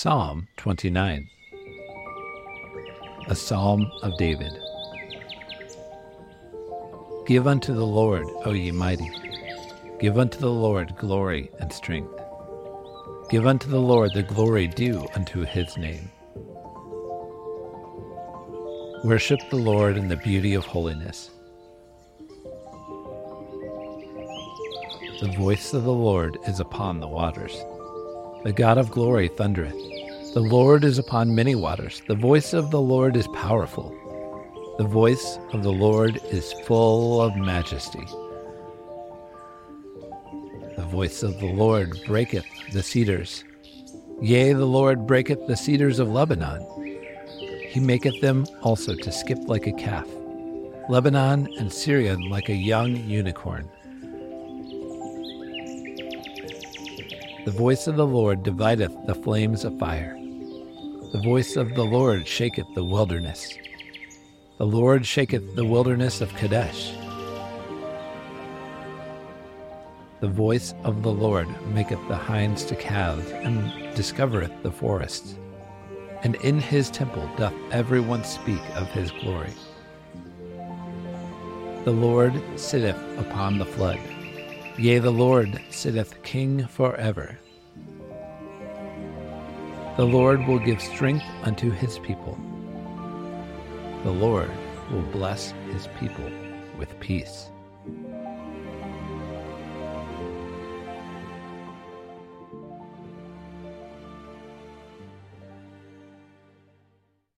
Psalm 29 A Psalm of David. Give unto the Lord, O ye mighty. Give unto the Lord glory and strength. Give unto the Lord the glory due unto his name. Worship the Lord in the beauty of holiness. The voice of the Lord is upon the waters. The God of glory thundereth. The Lord is upon many waters. The voice of the Lord is powerful. The voice of the Lord is full of majesty. The voice of the Lord breaketh the cedars. Yea, the Lord breaketh the cedars of Lebanon. He maketh them also to skip like a calf, Lebanon and Sirion like a young unicorn. The voice of the Lord divideth the flames of fire. The voice of the Lord shaketh the wilderness. The Lord shaketh the wilderness of Kadesh. The voice of the Lord maketh the hinds to calve, and discovereth the forests. And in his temple doth every one speak of his glory. The Lord sitteth upon the flood. Yea, the Lord sitteth king forever. The Lord will give strength unto his people. The Lord will bless his people with peace.